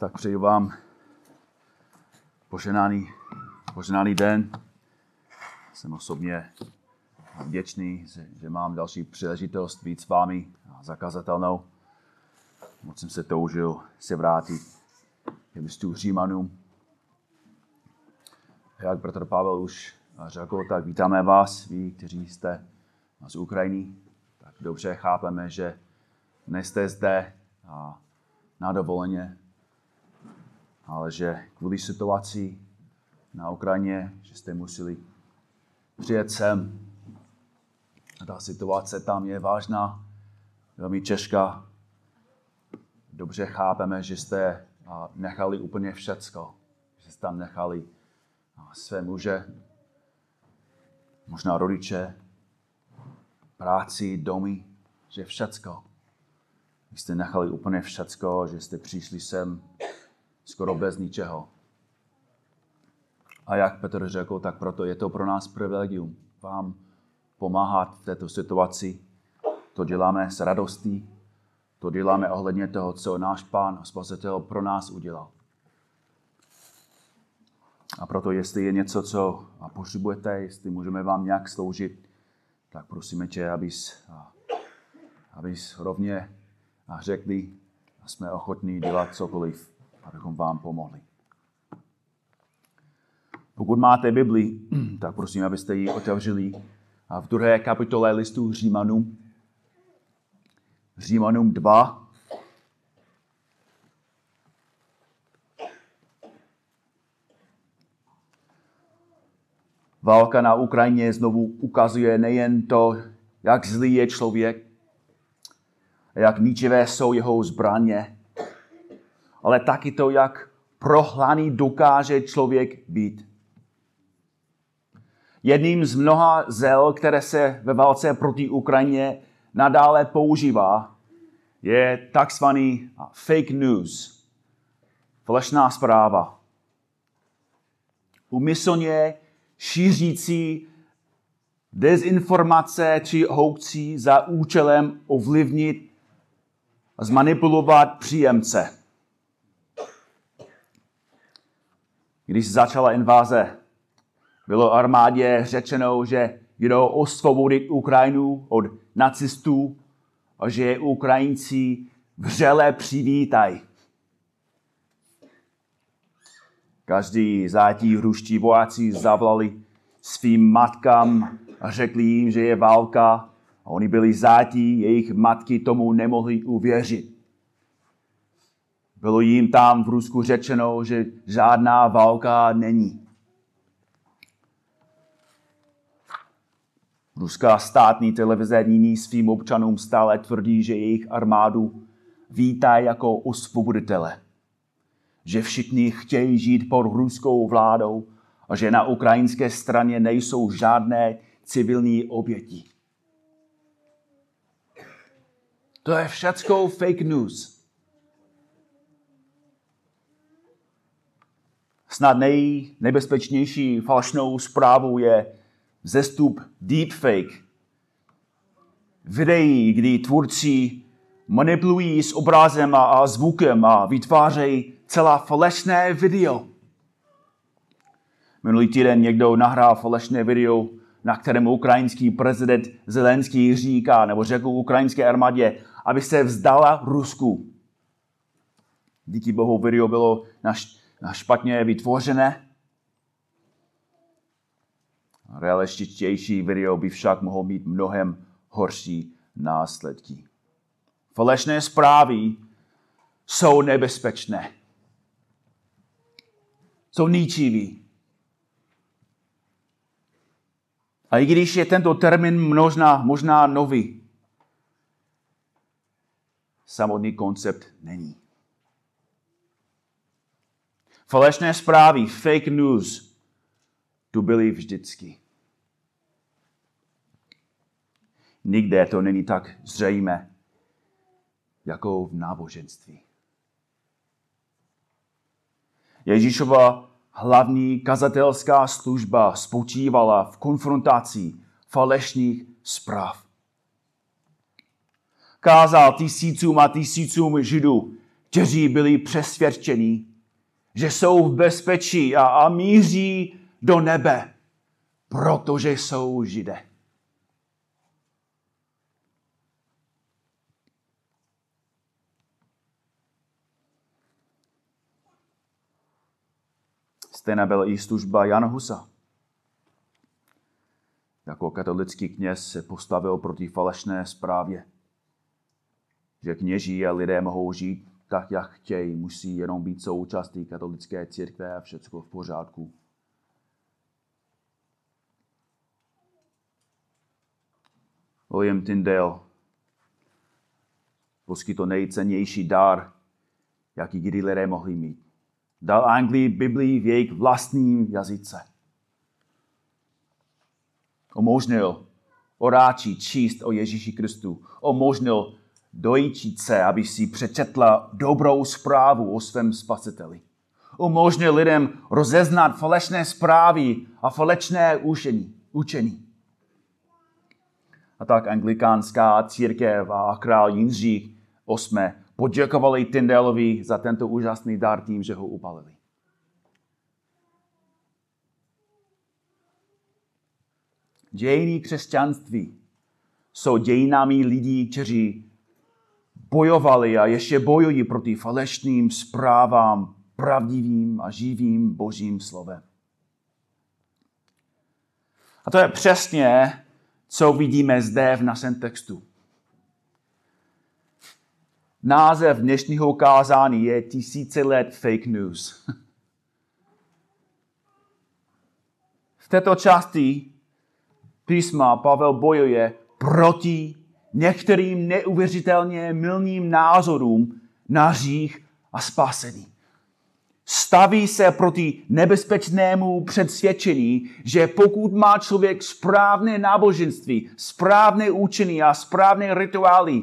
Tak přeji vám poženáný, poženáný den. Jsem osobně vděčný, že, že mám další příležitost být s vámi zakazatelnou. Moc jsem se toužil se vrátit k listu Římanům. Jak bratr Pavel už řekl, tak vítáme vás, vy, kteří jste z Ukrajiny. Tak dobře chápeme, že nejste zde na dovoleně, ale že kvůli situaci na Ukrajině, že jste museli přijet sem. Ta situace tam je vážná, velmi těžká. Dobře chápeme, že jste nechali úplně všecko. Že jste tam nechali své muže, možná rodiče, práci, domy, že všecko. Vy jste nechali úplně všecko, že jste přišli sem skoro bez ničeho. A jak Petr řekl, tak proto je to pro nás privilegium vám pomáhat v této situaci. To děláme s radostí, to děláme ohledně toho, co náš Pán a Spasitel pro nás udělal. A proto, jestli je něco, co potřebujete, jestli můžeme vám nějak sloužit, tak prosíme tě, abys, abys rovně řekli, a jsme ochotní dělat cokoliv, abychom vám pomohli. Pokud máte Bibli, tak prosím, abyste ji otevřeli v druhé kapitole listu Římanům. Římanům 2. Válka na Ukrajině znovu ukazuje nejen to, jak zlý je člověk, jak ničivé jsou jeho zbraně, ale taky to, jak prohlaný dokáže člověk být. Jedním z mnoha zel, které se ve válce proti Ukrajině nadále používá, je takzvaný fake news, falešná zpráva. Umyslně šířící dezinformace či hoaxí za účelem ovlivnit a zmanipulovat příjemce. Když začala inváze, bylo armádě řečeno, že jdou osvobodit Ukrajinu od nacistů a že je Ukrajinci vřele přivítají. Každý zátí hruští vojáci zavolali svým matkám a řekli jim, že je válka a oni byli zátí, jejich matky tomu nemohli uvěřit. Bylo jim tam v Rusku řečeno, že žádná válka není. Ruská státní televize nyní svým občanům stále tvrdí, že jejich armádu vítá jako osvoboditele. Že všichni chtějí žít pod ruskou vládou a že na ukrajinské straně nejsou žádné civilní oběti. To je všecko fake news. Snad nejnebezpečnější falšnou zprávou je zestup deepfake. Videí, kdy tvůrci manipulují s obrazem a zvukem a vytvářejí celá falešné video. Minulý týden někdo nahrál falešné video, na kterém ukrajinský prezident Zelenský říká, nebo řekl ukrajinské armádě, aby se vzdala Rusku. Díky bohu video bylo na, špatně vytvořené, Realističtější video by však mohlo mít mnohem horší následky. Falešné zprávy jsou nebezpečné. Jsou ničivý. A i když je tento termín možná, možná nový, samotný koncept není. Falešné zprávy, fake news, tu byly vždycky. Nikde to není tak zřejmé, jako v náboženství. Ježíšova hlavní kazatelská služba spočívala v konfrontaci falešných zpráv. Kázal tisícům a tisícům židů kteří byli přesvědčeni, že jsou v bezpečí a, a míří do nebe, protože jsou židé. Stejná byla i služba Jana Husa. Jako katolický kněz se postavil proti falešné zprávě, že kněží a lidé mohou žít tak, jak chtějí, musí jenom být součástí katolické církve a všechno v pořádku. William Tyndale poskytl nejcennější dar, jaký kdy lidé mohli mít. Dal Anglii Biblii v jejich vlastním jazyce. Umožnil oráči číst o Ježíši Kristu. Umožnil dojíčíce, aby si přečetla dobrou zprávu o svém spasiteli. Umožnil lidem rozeznat falešné zprávy a falešné učení. učení. A tak anglikánská církev a král Jindřich VIII poděkovali Tyndaleovi za tento úžasný dar tím, že ho upalili. Dějiny křesťanství jsou dějinami lidí, kteří bojovali a ještě bojují proti falešným zprávám, pravdivým a živým božím slovem. A to je přesně, co vidíme zde v našem textu. Název dnešního kázání je Tisíce let fake news. V této části písma Pavel bojuje proti některým neuvěřitelně milným názorům na řích a spasení. Staví se proti nebezpečnému předsvědčení, že pokud má člověk správné náboženství, správné učení a správné rituály,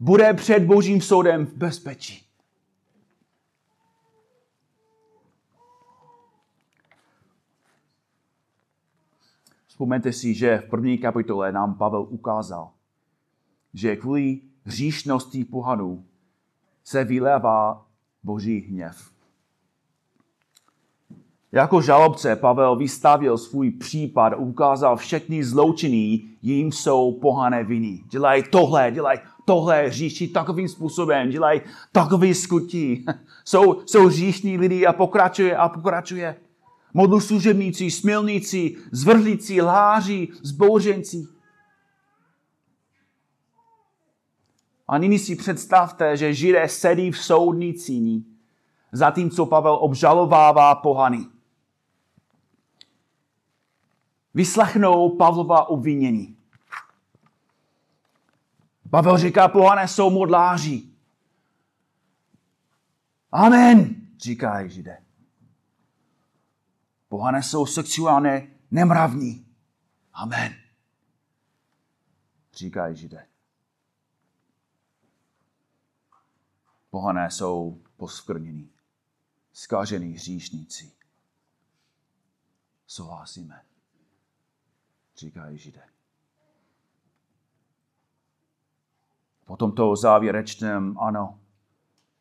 bude před božím soudem v bezpečí. Vzpomeňte si, že v první kapitole nám Pavel ukázal, že kvůli hříšnosti pohanů se vylévá boží hněv. Jako žalobce Pavel vystavil svůj případ ukázal všechny zloučiny, jim jsou pohané viny. Dělají tohle, dělají tohle, říší takovým způsobem, dělají takové skutí. jsou, jsou říšní lidi a pokračuje a pokračuje. Modlu služebníci, smilníci, zvrhlíci, lháři, zbouřenci. A nyní si představte, že židé sedí v soudnicíni, zatímco Pavel obžalovává pohany. Vyslechnou Pavlova obvinění. Pavel říká, pohané jsou modláři. Amen, říká židé. Pohané jsou sexuálně nemravní. Amen, říkají židé. Pohané jsou poskvrnění, skažený hříšníci. Souhlasíme, říkají židé. Po tomto závěrečném ano,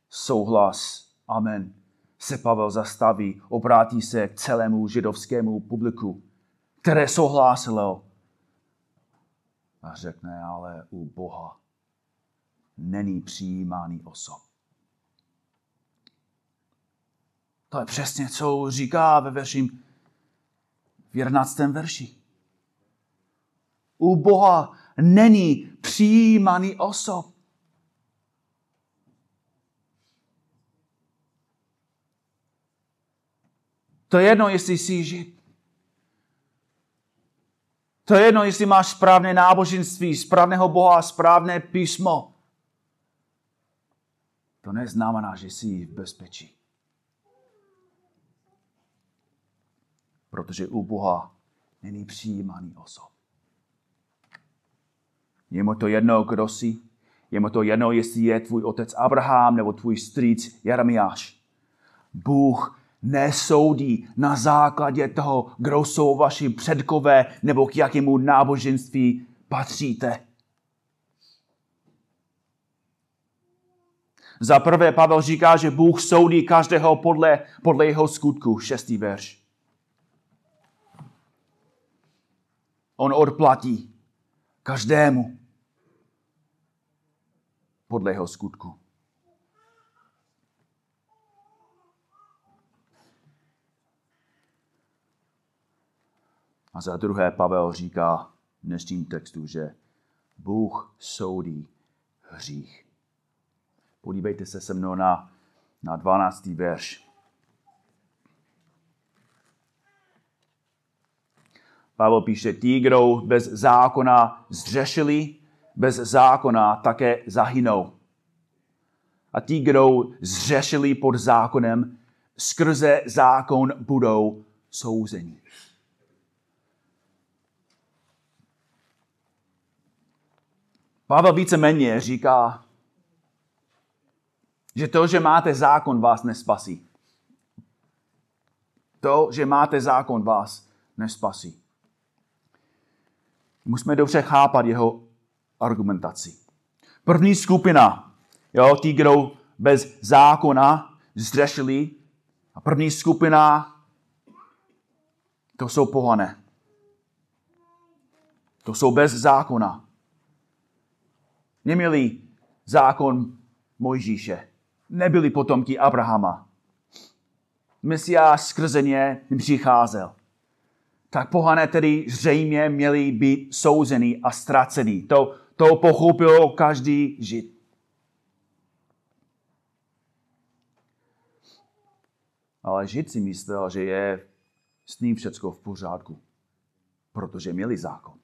souhlas, amen, se Pavel zastaví, obrátí se k celému židovskému publiku, které souhlásilo a řekne, ale u Boha není přijímání osob. To je přesně, co říká ve verším v 11. verši. U Boha není přijímaný osob. To je jedno, jestli jsi žid. To je jedno, jestli máš správné náboženství, správného Boha, správné písmo. To neznamená, že jsi v bezpečí. Protože u Boha není přijímaný osob. Je mu to jedno, kdo jsi. Je mu to jedno, jestli je tvůj otec Abraham nebo tvůj strýc Jeremiáš. Bůh nesoudí na základě toho, kdo jsou vaši předkové nebo k jakému náboženství patříte. Za prvé Pavel říká, že Bůh soudí každého podle, podle jeho skutku. Šestý verš. On odplatí každému podle jeho skutku. A za druhé Pavel říká v dnešním textu, že Bůh soudí hřích. Podívejte se se mnou na, na 12. verš. Pavel píše, tí, kdo bez zákona zřešili, bez zákona také zahynou. A ti, kdo zřešili pod zákonem, skrze zákon budou souzeni. Pavel víceméně říká, že to, že máte zákon, vás nespasí. To, že máte zákon, vás nespasí. Musíme dobře chápat jeho argumentaci. První skupina, jo, tí, kdo bez zákona zřešili, a první skupina, to jsou pohané. To jsou bez zákona. Neměli zákon Mojžíše. Nebyli potomky Abrahama. Mesiáš skrze ně přicházel tak pohané tedy zřejmě měli být souzený a ztracený. To, to pochopil každý žid. Ale žid si myslel, že je s ním všecko v pořádku, protože měli zákon.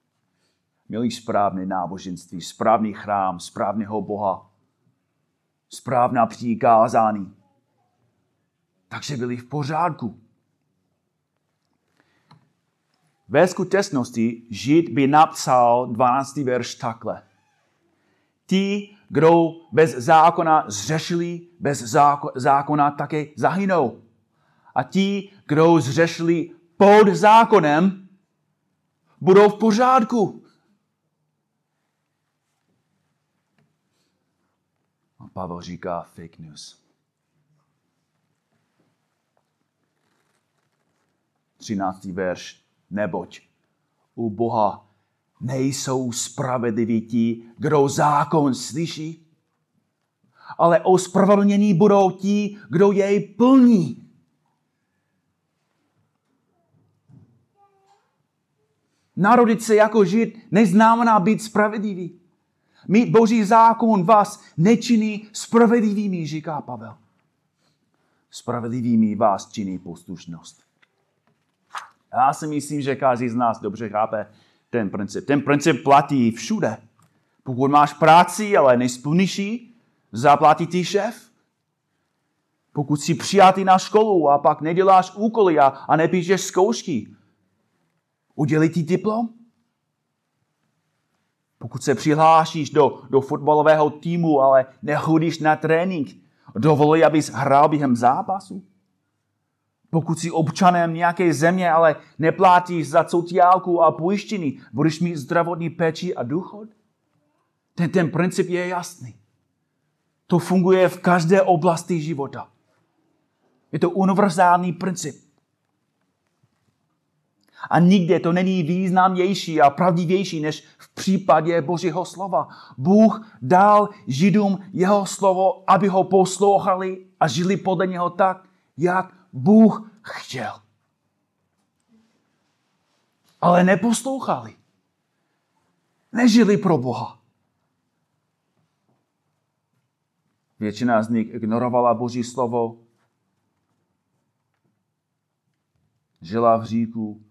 Měli správné náboženství, správný chrám, správného Boha, správná přikázání. Takže byli v pořádku. Ve skutečnosti Žid by napsal 12. verš takhle. Ti, kdo bez zákona zřešili, bez zákona také zahynou. A ti, kdo zřešili pod zákonem, budou v pořádku. A Pavel říká fake news. 13. verš neboť u Boha nejsou spravedliví ti, kdo zákon slyší, ale ospravedlnění budou ti, kdo jej plní. Narodit se jako žid neznamená být spravedlivý. Mít boží zákon vás nečiní spravedlivými, říká Pavel. Spravedlivými vás činí poslušnost. Já si myslím, že každý z nás dobře chápe ten princip. Ten princip platí všude. Pokud máš práci, ale nesplníš ji, zaplatí ti šéf. Pokud jsi přijatý na školu a pak neděláš úkoly a, a nepíšeš zkoušky, udělí ti diplom? Pokud se přihlášíš do, do fotbalového týmu, ale nechodíš na trénink, dovolí, abys hrál během zápasu? Pokud jsi občanem nějaké země, ale neplatíš za sociálku a pojištění, budeš mít zdravotní péči a důchod? Ten, ten princip je jasný. To funguje v každé oblasti života. Je to univerzální princip. A nikde to není významnější a pravdivější než v případě Božího slova. Bůh dal Židům jeho slovo, aby ho poslouchali a žili podle něho tak, jak Bůh chtěl. Ale neposlouchali. Nežili pro Boha. Většina z nich ignorovala Boží slovo, žila v říku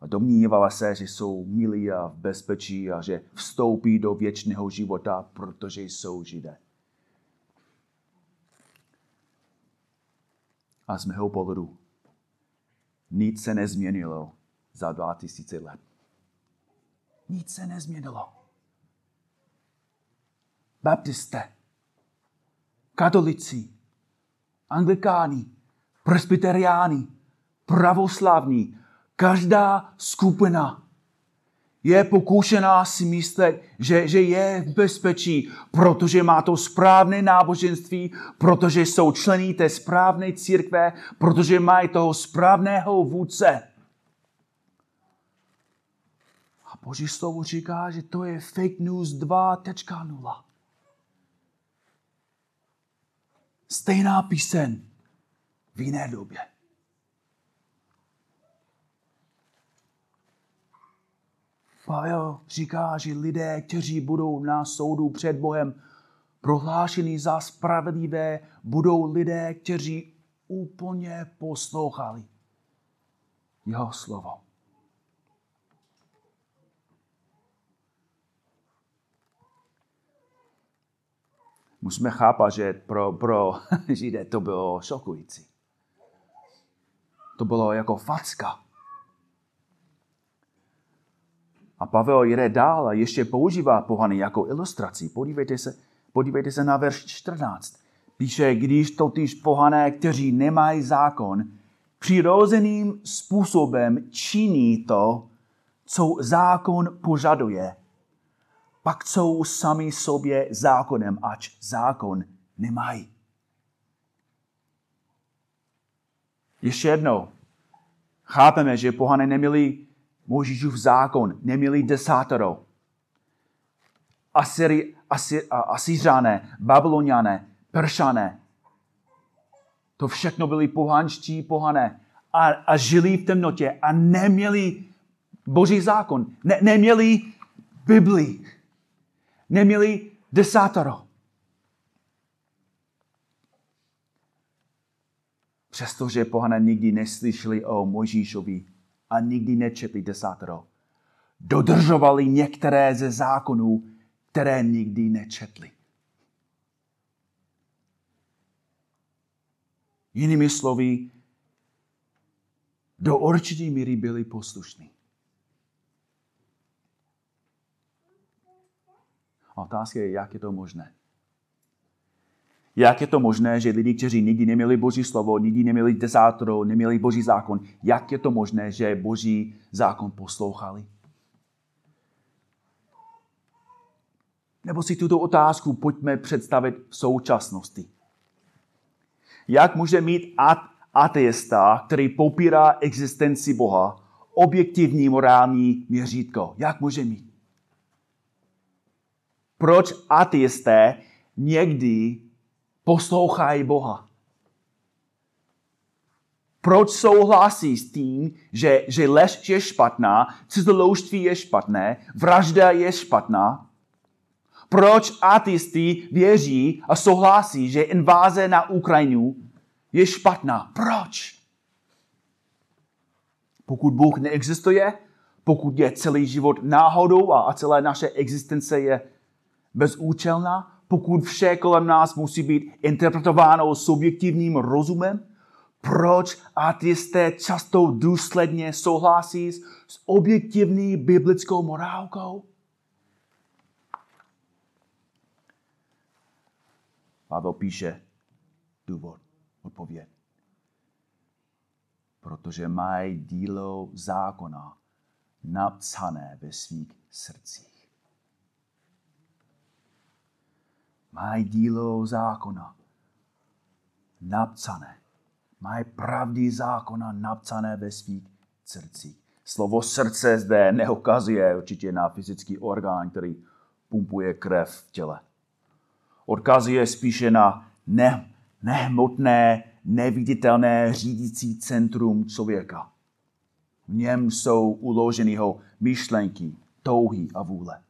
a domnívala se, že jsou milí a v bezpečí a že vstoupí do věčného života, protože jsou židé. A z mého pohledu nic se nezměnilo za 2000 let. Nic se nezměnilo. Baptisté, katolici, anglikáni, presbyteriáni, pravoslavní, každá skupina je pokušená si myslet, že, že je v bezpečí, protože má to správné náboženství, protože jsou členy té správné církve, protože mají toho správného vůdce. A Boží slovo říká, že to je fake news 2.0. Stejná píseň v jiné době. Pavel říká, že lidé, kteří budou na soudu před Bohem prohlášení za spravedlivé, budou lidé, kteří úplně poslouchali jeho slovo. Musíme chápat, že pro, pro Židé to bylo šokující. To bylo jako facka. A Pavel jde dál a ještě používá pohany jako ilustraci. Podívejte se, podívejte se na verš 14. Píše, když totiž pohané, kteří nemají zákon, přirozeným způsobem činí to, co zákon požaduje, pak jsou sami sobě zákonem, ač zákon nemají. Ještě jednou, chápeme, že pohané neměli Mojžíšův zákon, neměli desátero. Asyri, Asy, Asyřané, Babyloniané, Peršané. To všechno byli pohanští pohané. A, a žili v temnotě a neměli boží zákon. Ne, neměli Bibli. Neměli desátero. Přestože pohané nikdy neslyšeli o Mojžíšovi a nikdy nečetli desátero. Dodržovali některé ze zákonů, které nikdy nečetli. Jinými slovy, do určitý míry byli poslušní. A otázka je, jak je to možné. Jak je to možné, že lidi, kteří nikdy neměli Boží slovo, nikdy neměli desátoro, neměli Boží zákon, jak je to možné, že Boží zákon poslouchali? Nebo si tuto otázku pojďme představit v současnosti. Jak může mít ateista, který popírá existenci Boha, objektivní morální měřítko? Jak může mít? Proč ateisté někdy poslouchají Boha. Proč souhlasí s tím, že, že lež je špatná, cizoloužství je špatné, vražda je špatná? Proč ateisty věří a souhlasí, že inváze na Ukrajinu je špatná? Proč? Pokud Bůh neexistuje, pokud je celý život náhodou a celá naše existence je bezúčelná, pokud vše kolem nás musí být interpretováno subjektivním rozumem? Proč ateisté často důsledně souhlasí s objektivní biblickou morálkou? Pavel píše důvod, odpověď. Protože mají dílo zákona napsané ve svých srdcích. Mají dílo zákona napsané. Mají pravdy zákona napsané ve svých srdcích. Slovo srdce zde neukazuje určitě na fyzický orgán, který pumpuje krev v těle. Odkazuje spíše na ne, nehmotné, neviditelné řídící centrum člověka. V něm jsou uloženy jeho myšlenky, touhy a vůle.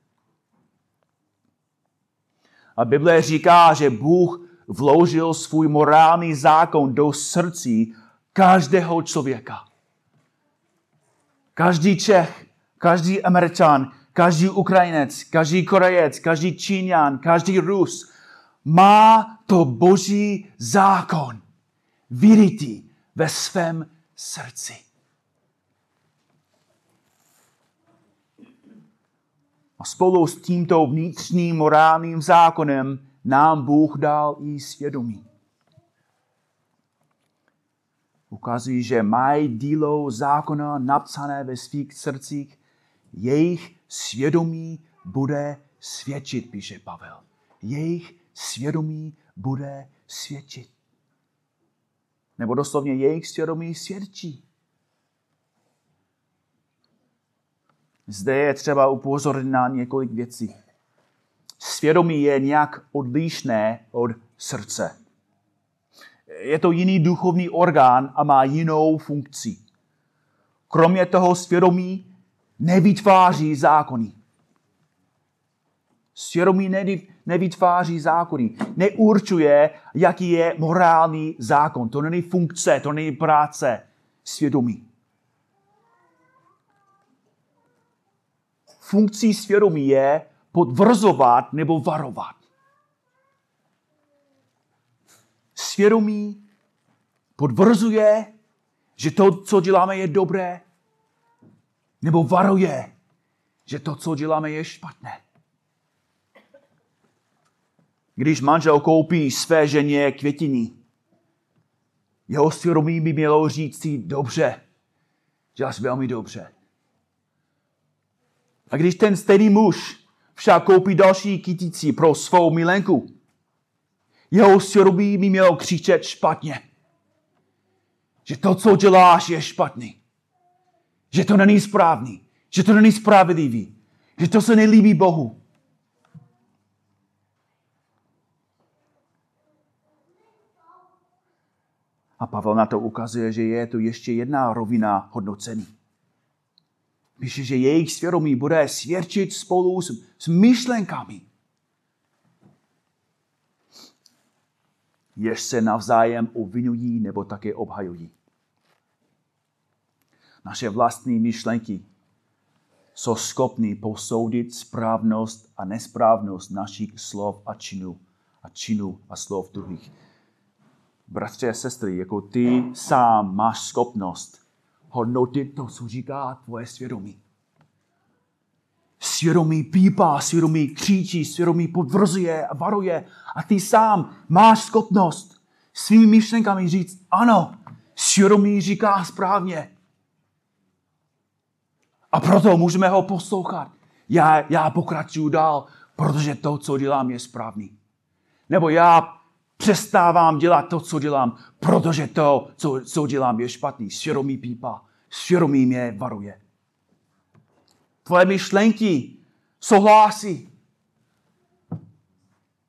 A Bible říká, že Bůh vložil svůj morální zákon do srdcí každého člověka. Každý Čech, každý Američan, každý Ukrajinec, každý Korejec, každý Číňan, každý Rus má to boží zákon vyrytý ve svém srdci. A spolu s tímto vnitřním morálním zákonem nám Bůh dal i svědomí. Ukazují, že mají dílo zákona napsané ve svých srdcích, jejich svědomí bude svědčit, píše Pavel. Jejich svědomí bude svědčit. Nebo doslovně jejich svědomí svědčí. Zde je třeba upozornit na několik věcí. Svědomí je nějak odlišné od srdce. Je to jiný duchovní orgán a má jinou funkci. Kromě toho svědomí nevytváří zákony. Svědomí nevytváří zákony. Neurčuje, jaký je morální zákon. To není funkce, to není práce svědomí. Funkcí svědomí je podvrzovat nebo varovat. Svědomí podvrzuje, že to, co děláme, je dobré, nebo varuje, že to, co děláme, je špatné. Když manžel koupí své ženě květiny, jeho svědomí by mělo říct si dobře, děláš velmi dobře. A když ten stejný muž však koupí další kytici pro svou milenku, jeho svědomí by mělo křičet špatně. Že to, co děláš, je špatný. Že to není správný. Že to není spravedlivý. Že to se nelíbí Bohu. A Pavel na to ukazuje, že je tu ještě jedna rovina hodnocení. Píše, že jejich svědomí bude svědčit spolu s, s myšlenkami. Jež se navzájem obvinují nebo také obhajují. Naše vlastní myšlenky jsou schopny posoudit správnost a nesprávnost našich slov a činů a činů a slov druhých bratři a sestry, jako ty sám máš schopnost hodnotit to, co říká tvoje svědomí. Svědomí pípá, svědomí křičí, svědomí podvrzuje a varuje a ty sám máš schopnost svými myšlenkami říct, ano, svědomí říká správně. A proto můžeme ho poslouchat. Já, já pokračuju dál, protože to, co dělám, je správný. Nebo já přestávám dělat to, co dělám, protože to, co, co dělám, je špatný. Svědomí pípa, svědomí mě varuje. Tvoje myšlenky souhlásí.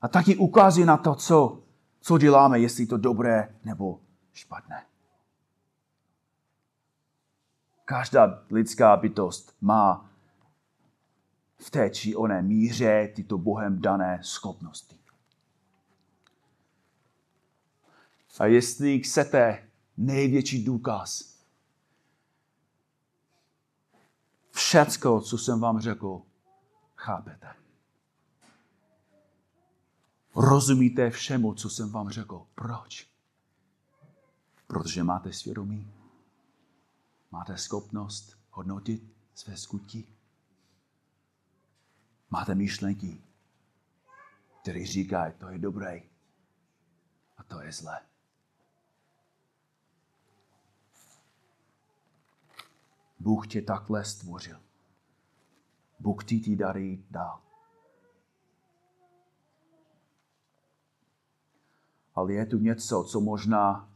A taky ukazuje na to, co, co děláme, jestli to dobré nebo špatné. Každá lidská bytost má v té či oné míře tyto Bohem dané schopnosti. A jestli chcete největší důkaz, všecko, co jsem vám řekl, chápete. Rozumíte všemu, co jsem vám řekl. Proč? Protože máte svědomí. Máte schopnost hodnotit své skutky. Máte myšlenky, které říkají, to je dobré a to je zlé. Bůh tě takhle stvořil. Bůh ti ty dary dal. Ale je tu něco, co možná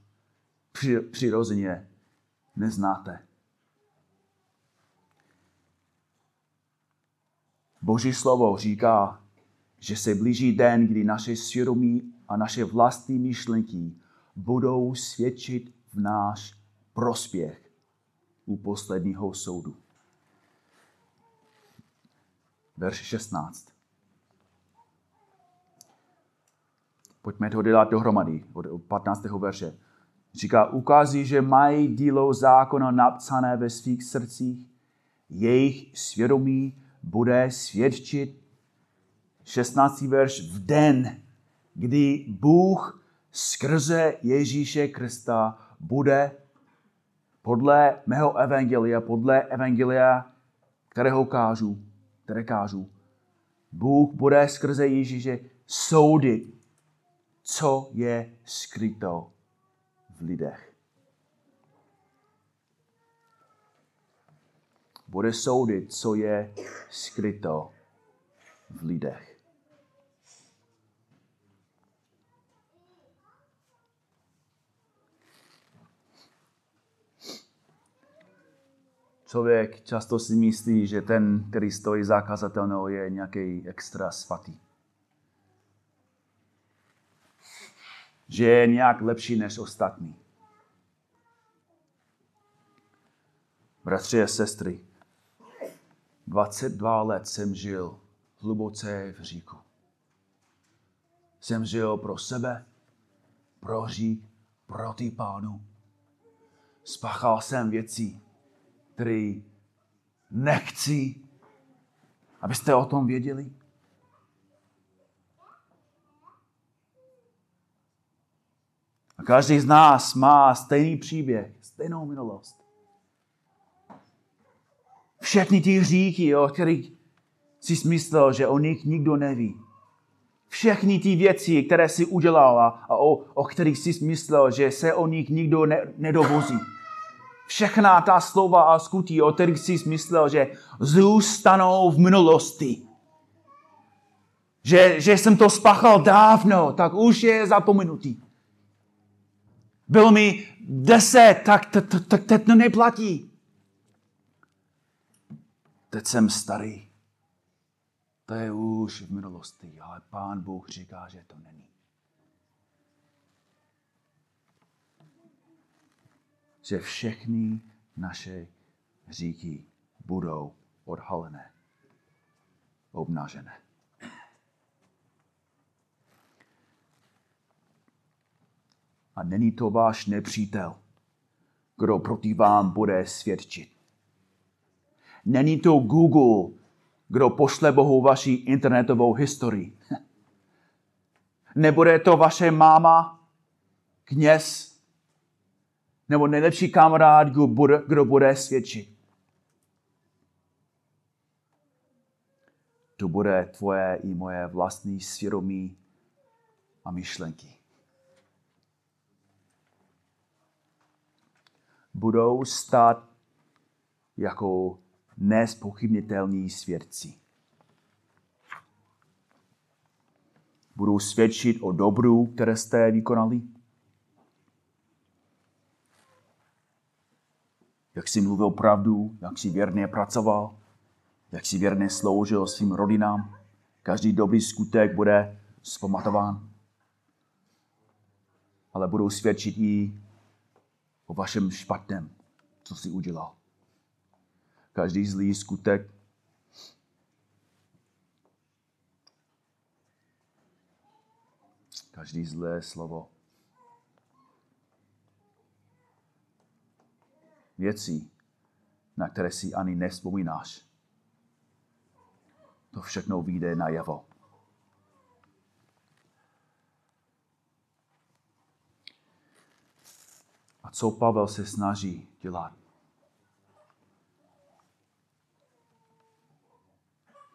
přirozeně neznáte. Boží slovo říká, že se blíží den, kdy naše svědomí a naše vlastní myšlenky budou svědčit v náš prospěch u posledního soudu. Verš 16. Pojďme to dělat dohromady od 15. verše. Říká, ukází, že mají dílo zákona napsané ve svých srdcích, jejich svědomí bude svědčit 16. verš v den, kdy Bůh skrze Ježíše Krista bude podle mého evangelia, podle evangelia, kterého kážu, které kážu, Bůh bude skrze Ježíše soudit, co je skryto v lidech. bude soudit, co je skryto v lidech. Člověk často si myslí, že ten, který stojí za kazatelnou, je nějaký extra svatý. Že je nějak lepší než ostatní. Bratři a sestry, 22 let jsem žil hluboce v říku. Jsem žil pro sebe, pro hřík, proti pánu. Spáchal jsem věci, které nechci, abyste o tom věděli. A každý z nás má stejný příběh, stejnou minulost. Všechny ty hříchy, o kterých si myslel, že o nich nikdo neví. Všechny ty věci, které si udělal a o, o kterých si myslel, že se o nich nikdo ne, nedovozí. Všechna ta slova a skutí, o kterých si myslel, že zůstanou v minulosti. Že, že jsem to spáchal dávno, tak už je zapomenutý. Bylo mi deset, tak, tak, tak teď to neplatí. Teď jsem starý. To je už v minulosti, ale pán Bůh říká, že to není. Že všechny naše hříchy budou odhalené, obnažené. A není to váš nepřítel, kdo proti vám bude svědčit. Není to Google, kdo pošle Bohu vaši internetovou historii. Nebude to vaše máma, kněz, nebo nejlepší kamarád, kdo bude, kdo bude svědčit. To bude tvoje i moje vlastní svědomí a myšlenky. Budou stát jako nespochybnitelní svědci. Budou svědčit o dobru, které jste vykonali. Jak jsi mluvil pravdu, jak jsi věrně pracoval, jak jsi věrně sloužil svým rodinám. Každý dobrý skutek bude zpamatován. Ale budou svědčit i o vašem špatném, co jsi udělal každý zlý skutek. Každý zlé slovo. Věcí, na které si ani nespomínáš. To všechno vyjde na javo. A co Pavel se snaží dělat?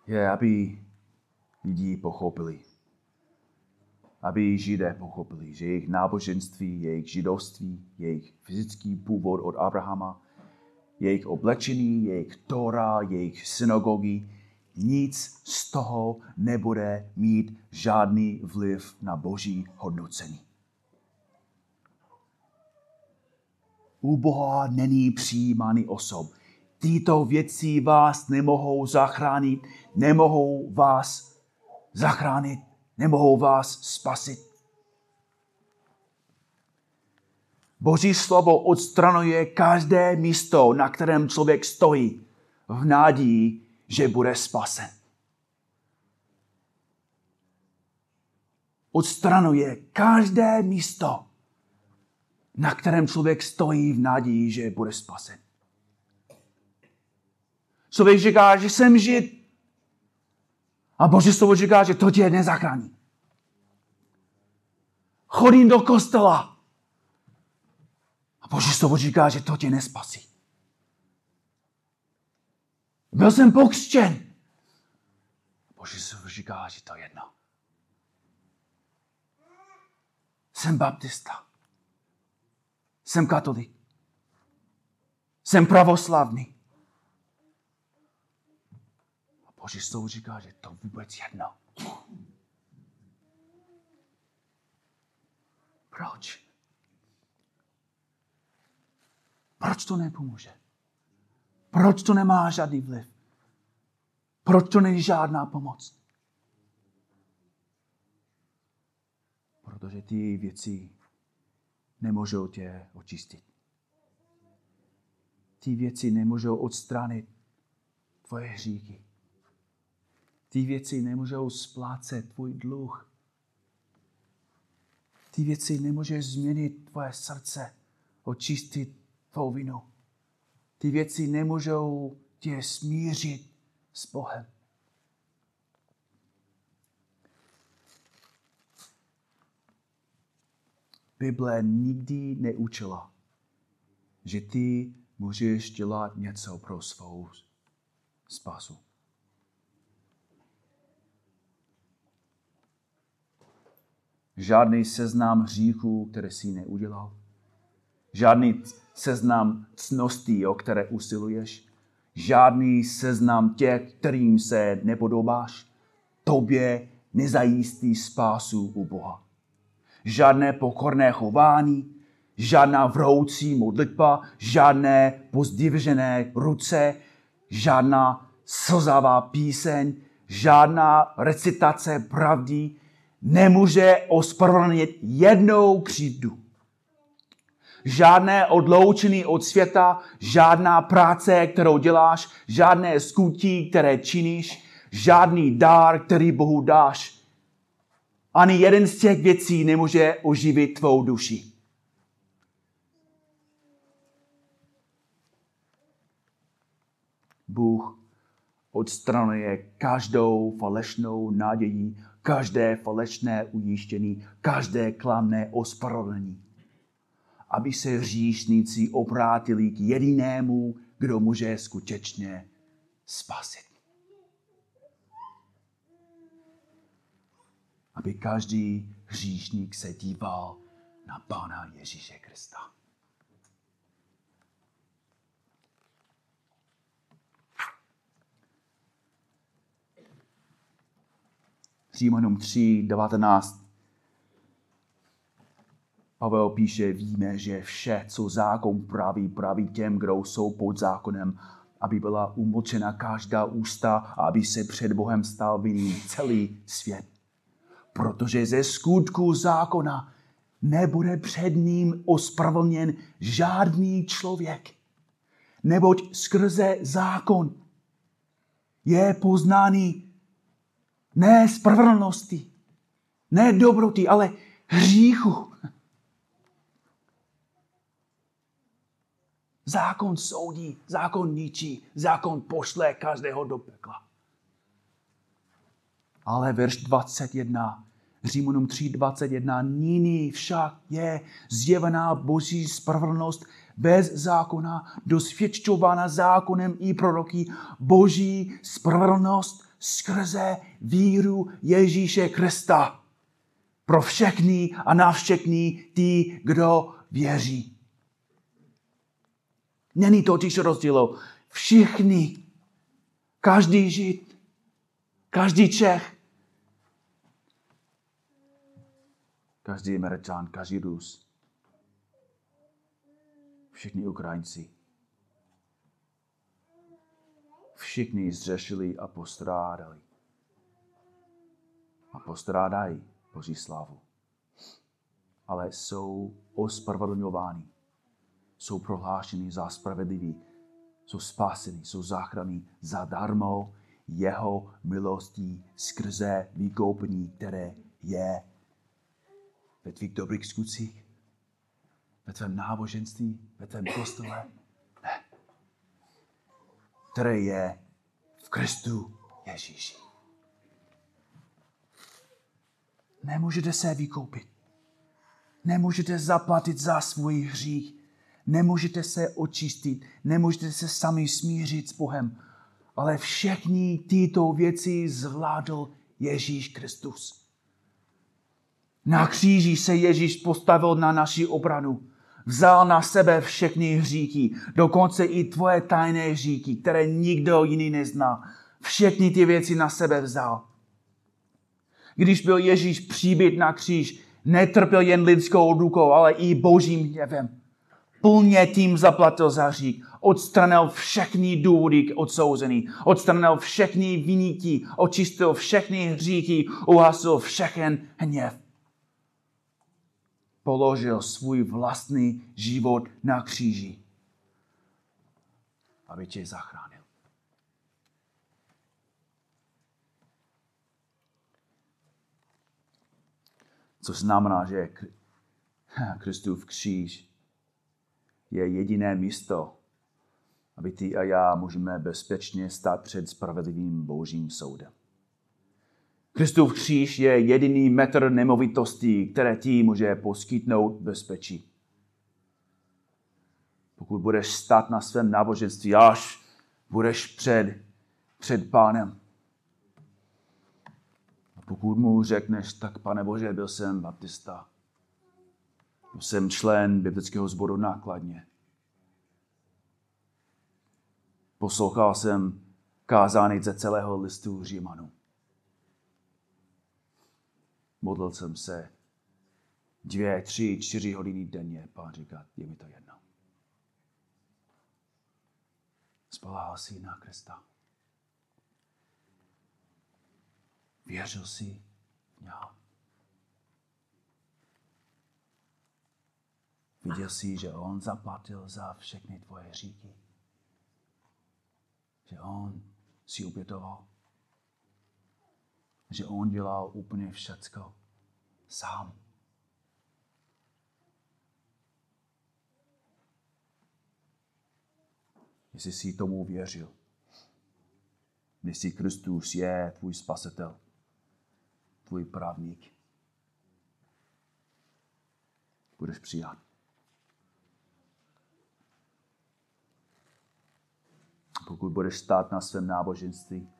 je, aby lidi pochopili. Aby Židé pochopili, že jejich náboženství, jejich židovství, jejich fyzický původ od Abrahama, jejich oblečení, jejich Tora, jejich synagogy, nic z toho nebude mít žádný vliv na boží hodnocení. U Boha není přijímaný osob. Tyto věci vás nemohou zachránit nemohou vás zachránit, nemohou vás spasit. Boží slovo odstranuje každé místo, na kterém člověk stojí, v nádí, že bude spasen. Odstranuje každé místo, na kterém člověk stojí v nádí, že bude spasen. Člověk říká, že jsem žid, a Boží slovo říká, že to tě nezachrání. Chodím do kostela. A Boží slovo říká, že to tě nespasí. Byl jsem pokřtěn. Boží slovo říká, že to je jedno. Jsem baptista. Jsem katolik. Jsem pravoslavný. Boží slovo říká, že to vůbec jedno. Proč? Proč to nepomůže? Proč to nemá žádný vliv? Proč to není žádná pomoc? Protože ty věci nemůžou tě očistit. Ty věci nemůžou odstranit tvoje hříchy. Ty věci nemůžou splácet tvůj dluh. Ty věci nemůžeš změnit tvoje srdce, očistit tvou vinu. Ty věci nemůžou tě smířit s Bohem. Bible nikdy neučila, že ty můžeš dělat něco pro svou spasu. Žádný seznam hříchů, které jsi neudělal. Žádný seznam cností, o které usiluješ. Žádný seznam těch, kterým se nepodobáš. Tobě nezajistí spásu u Boha. Žádné pokorné chování, žádná vroucí modlitba, žádné pozdivžené ruce, žádná slzavá píseň, žádná recitace pravdy nemůže ospravedlnit jednou křivdu. Žádné odloučení od světa, žádná práce, kterou děláš, žádné skutí, které činíš, žádný dár, který Bohu dáš. Ani jeden z těch věcí nemůže oživit tvou duši. Bůh odstranuje každou falešnou naději, každé falešné ujištění, každé klamné ospravedlnění. Aby se hříšníci obrátili k jedinému, kdo může skutečně spasit. Aby každý hříšník se díval na Pána Ježíše Krista. Římanům 3, 19. Pavel píše, víme, že vše, co zákon praví, praví těm, kdo jsou pod zákonem, aby byla umlčena každá ústa a aby se před Bohem stal vinný celý svět. Protože ze skutku zákona nebude před ním ospravedlněn žádný člověk. Neboť skrze zákon je poznáný ne spravedlnosti, ne dobroty, ale hříchu. Zákon soudí, zákon ničí, zákon pošle každého do pekla. Ale verš 21, Římanům 3.21, nyní však je zjevená boží spravedlnost bez zákona, dosvědčována zákonem i proroky, boží spravedlnost skrze víru Ježíše Krista. Pro všechny a na všechny ty, kdo věří. Není totiž rozdíl. Všichni, každý žid, každý Čech, každý Američan, každý Rus, všichni Ukrajinci, všichni zřešili a postrádali. A postrádají Boží slávu. Ale jsou ospravedlňováni. Jsou prohlášeni za spravedliví. Jsou spáseni, jsou záchrany zadarmo jeho milostí skrze vykoupení, které je ve tvých dobrých skutcích, ve tvém náboženství, ve tvém kostele, které je v Kristu Ježíši. Nemůžete se vykoupit. Nemůžete zaplatit za svůj hřích. Nemůžete se očistit. Nemůžete se sami smířit s Bohem. Ale všechny tyto věci zvládl Ježíš Kristus. Na kříži se Ježíš postavil na naši obranu vzal na sebe všechny hříky, dokonce i tvoje tajné hříky, které nikdo jiný nezná. všechny ty věci na sebe vzal. Když byl Ježíš příbyt na kříž, netrpěl jen lidskou rukou, ale i božím hněvem. Plně tím zaplatil za hřích. Odstranil všechny důvody k odsouzení. Odstranil všechny vinítí. Očistil všechny hříchy. Uhasil všechen hněv. Položil svůj vlastní život na kříži, aby tě zachránil. Co znamená, že Kristův kříž je jediné místo, aby ty a já můžeme bezpečně stát před spravedlivým božím soudem. Kristův kříž je jediný metr nemovitostí, které ti může poskytnout bezpečí. Pokud budeš stát na svém náboženství, až budeš před, před pánem, pokud mu řekneš, tak pane Bože, byl jsem baptista, byl jsem člen biblického sboru nákladně. Poslouchal jsem kázání ze celého listu Římanů. Modlil jsem se dvě, tři, čtyři hodiny denně. Pán říká, je mi to jedno. Spolahal si na Krista. Věřil jsi v něho. Viděl jsi, že on zaplatil za všechny tvoje říky. Že on si obětoval. Že on dělal úplně všecko sám. Jestli jsi tomu věřil, jestli Kristus je tvůj spasitel, tvůj právník. Budeš přijat. Pokud budeš stát na svém náboženství,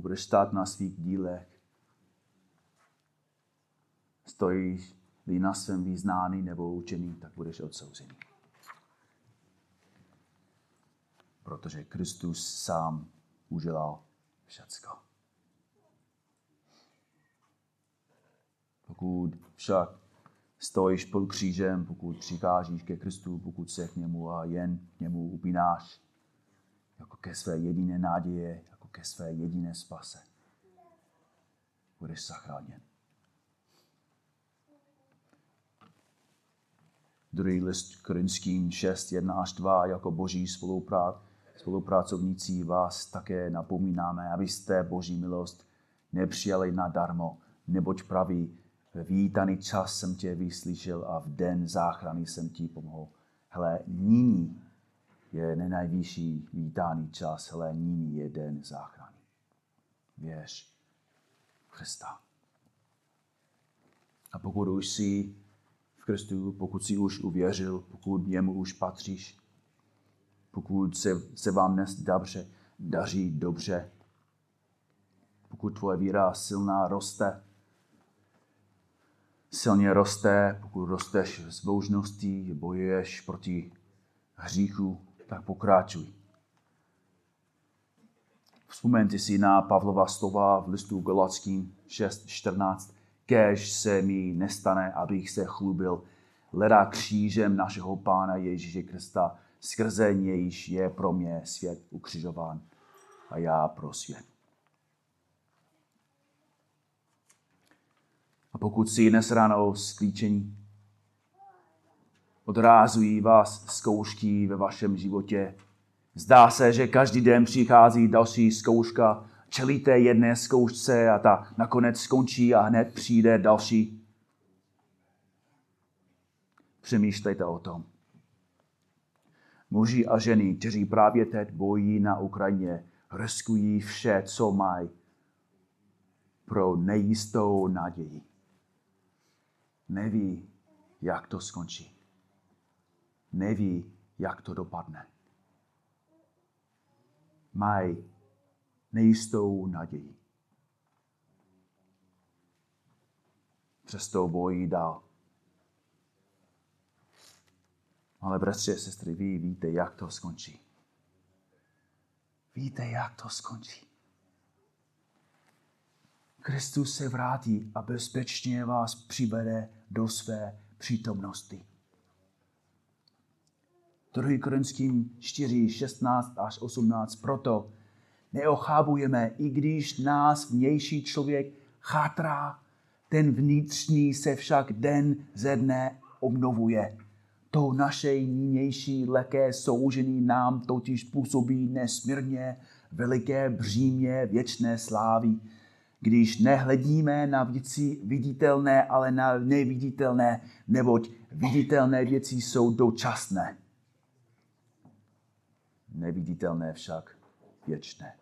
pokud budeš stát na svých dílech, stojíš na svém význání nebo učení, tak budeš odsouzený. Protože Kristus sám udělal všecko. Pokud však stojíš pod křížem, pokud přicházíš ke Kristu, pokud se k němu a jen k němu upínáš, jako ke své jediné náděje, jako ke své jediné spase, budeš zachráněn. Druhý list Korinským 6, 1 až 2, jako boží spoluprát, spolupracovníci vás také napomínáme, abyste boží milost nepřijali nadarmo, neboť praví, ve vítaný čas jsem tě vyslyšel a v den záchrany jsem ti pomohl. Hele, nyní je nenajvyšší vítaný čas, hele, nyní je den záchrany. Věř Krista. A pokud už jsi v Kristu, pokud jsi už uvěřil, pokud němu už patříš, pokud se, se vám dnes dobře, daří dobře, pokud tvoje víra silná roste, silně roste, pokud rosteš z božností, bojuješ proti hříchu, tak pokračuj. Vzpomeňte si na Pavlova slova v listu Galackým 6.14. Kež se mi nestane, abych se chlubil, leda křížem našeho Pána Ježíše Krista, skrze nějž je pro mě svět ukřižován a já pro svět. A pokud si dnes ráno sklíčení, odrázují vás zkoušky ve vašem životě. Zdá se, že každý den přichází další zkouška, čelíte jedné zkoušce a ta nakonec skončí a hned přijde další. Přemýšlejte o tom. Muži a ženy, kteří právě teď bojí na Ukrajině, riskují vše, co mají pro nejistou naději neví, jak to skončí. Neví, jak to dopadne. Mají nejistou naději. Přesto bojí dál. Ale bratři a sestry, vy víte, jak to skončí. víte, jak to skončí. Kristus se vrátí a bezpečně vás přivede do své přítomnosti. 2. Korinským 4, 16 až 18. Proto neochábujeme, i když nás vnější člověk chátrá, ten vnitřní se však den ze dne obnovuje. To naše nynější leké soužení nám totiž působí nesmírně veliké břímě věčné slávy, když nehledíme na věci viditelné, ale na neviditelné, neboť viditelné věci jsou dočasné. Neviditelné však věčné.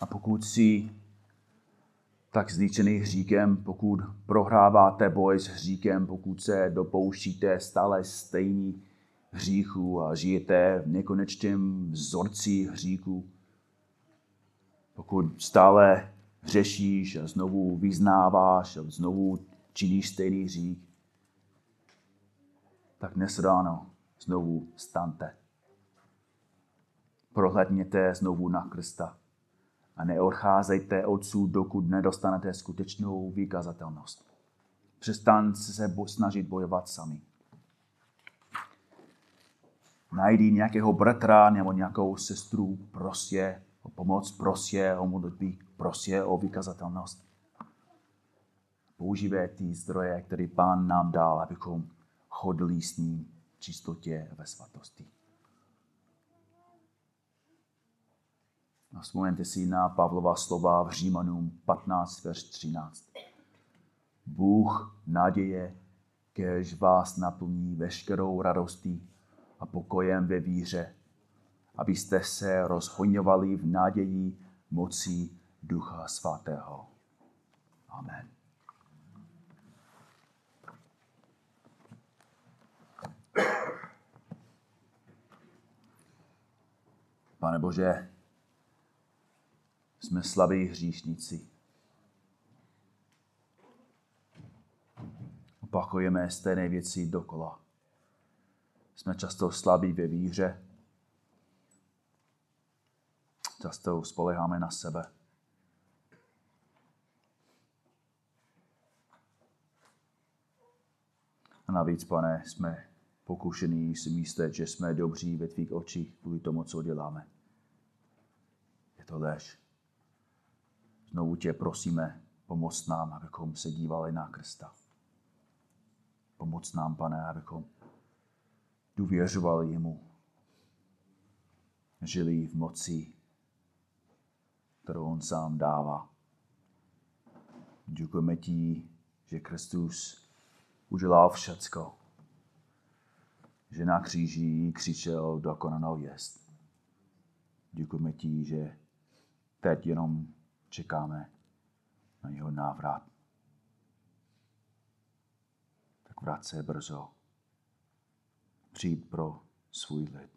A pokud si tak zničený hříkem, pokud prohráváte boj s hříkem, pokud se dopouštíte stále stejný hříchu a žijete v nekonečném vzorci hříchu, pokud stále hřešíš a znovu vyznáváš a znovu činíš stejný hřích, tak dnes ráno znovu stante. Prohledněte znovu na Krista a neodcházejte odsud, dokud nedostanete skutečnou vykazatelnost. Přestaňte se snažit bojovat sami. Najdi nějakého bratra nebo nějakou sestru, prosě o pomoc, prosě o modlitby, prosě o vykazatelnost. Používej ty zdroje, které Pán nám dal, abychom chodili s ním v čistotě ve svatosti. A vzpomeňte si na Pavlova slova v Římanům 15, verš 13. Bůh naděje, kež vás naplní veškerou radostí a pokojem ve víře, abyste se rozhoňovali v naději mocí Ducha Svatého. Amen. Pane Bože, jsme slabí hříšníci. Opakujeme stejné věci dokola. Jsme často slabí ve víře. Často spoleháme na sebe. A navíc, pane, jsme pokušení si myslet, že jsme dobří ve tvých očích kvůli tomu, co děláme. Je to lež. Znovu tě prosíme, pomoc nám, abychom se dívali na Krista. Pomoc nám, pane, abychom důvěřovali jemu. Žili v moci, kterou on sám dává. Děkujeme ti, že Kristus udělal všecko. Že na kříži křičel dokonanou jest. Děkujeme ti, že teď jenom čekáme na jeho návrat. Tak vrát se brzo. Přijít pro svůj lid.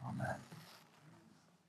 Amen.